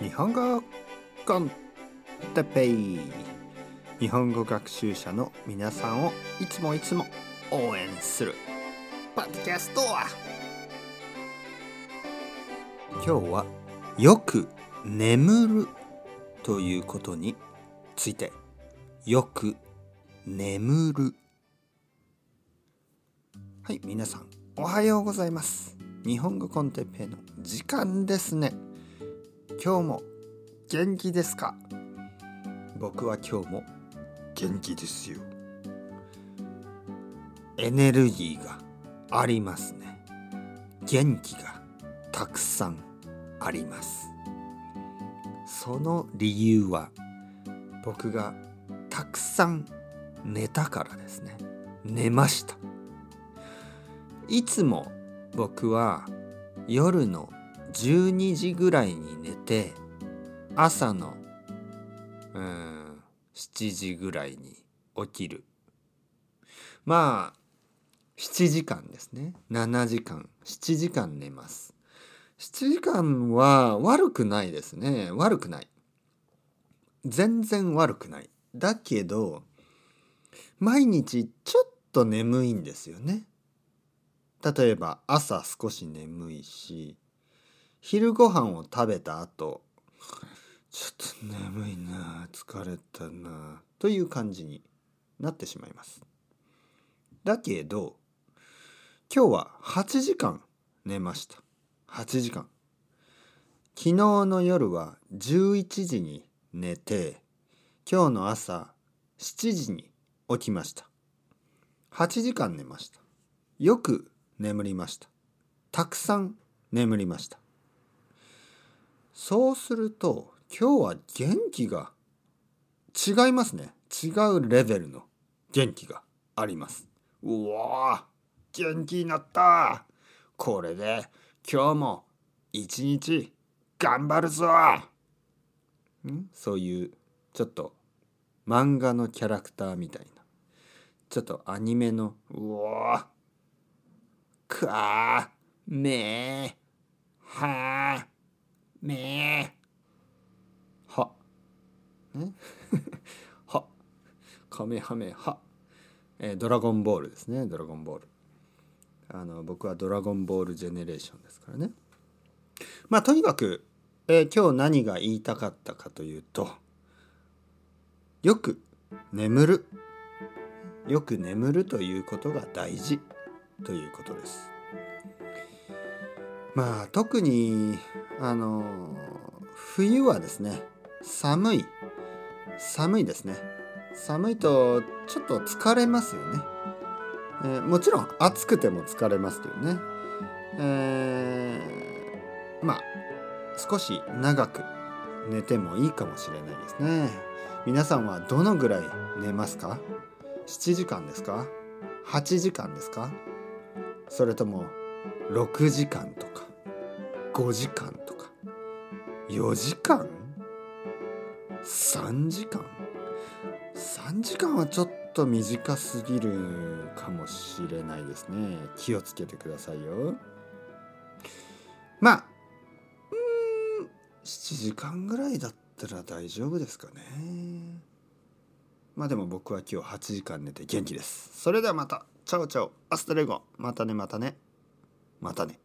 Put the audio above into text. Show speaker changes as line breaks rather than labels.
日本語コンテペイ。日本語学習者の皆さんをいつもいつも応援する。ポッドキャスト今日はよく眠るということについてよく眠る。はい皆さんおはようございます。日本語コンテッペの時間ですね。今日も元気ですか？僕は今日も元気ですよ。エネルギーがありますね。元気がたくさんあります。その理由は僕がたくさん寝たからですね。寝ました。いつも僕は夜の12時ぐらいに寝て朝のうん7時ぐらいに起きる。まあ7時間ですね。7時間。7時間寝ます。7時間は悪くないですね。悪くない。全然悪くない。だけど毎日ちょっと眠いんですよね。例えば朝少し眠いし昼ご飯を食べた後ちょっと眠いな疲れたなという感じになってしまいます。だけど今日は8時間寝ました。8時間。昨日の夜は11時に寝て今日の朝7時に起きました。8時間寝ました。よく眠りました。たくさん眠りました。そうすると今日は元気が違いますね。違うレベルの元気があります。うわ元気になった。これで今日も一日頑張るぞ。ん？そういうちょっと漫画のキャラクターみたいな。ちょっとアニメのうわくわめはめは。ね。は。カメハメは、えー、ドラゴンボールですね。ドラゴンボール。あの僕はドラゴンボールジェネレーションですからね。まあとにかく、えー、今日何が言いたかったかというとよく眠る。よく眠るということが大事。ということです。まあ特にあの冬はですね寒い寒いですね。寒いとちょっと疲れますよね、えー、もちろん暑くても疲れますけどね、えー、まあ少し長く寝てもいいかもしれないですね。皆さんはどのぐらい寝ますか？7時間ですか？8時間ですか？それとも6時間とか？5時間とか。4時間？3時間？3時間はちょっと短すぎるかもしれないですね。気をつけてくださいよ。まあうん7時間ぐらいだったら大丈夫ですかね。まあでも僕は今日8時間寝て元気です。それではまた。 Ciao ciao。Hasta luego。またねまたね。またね。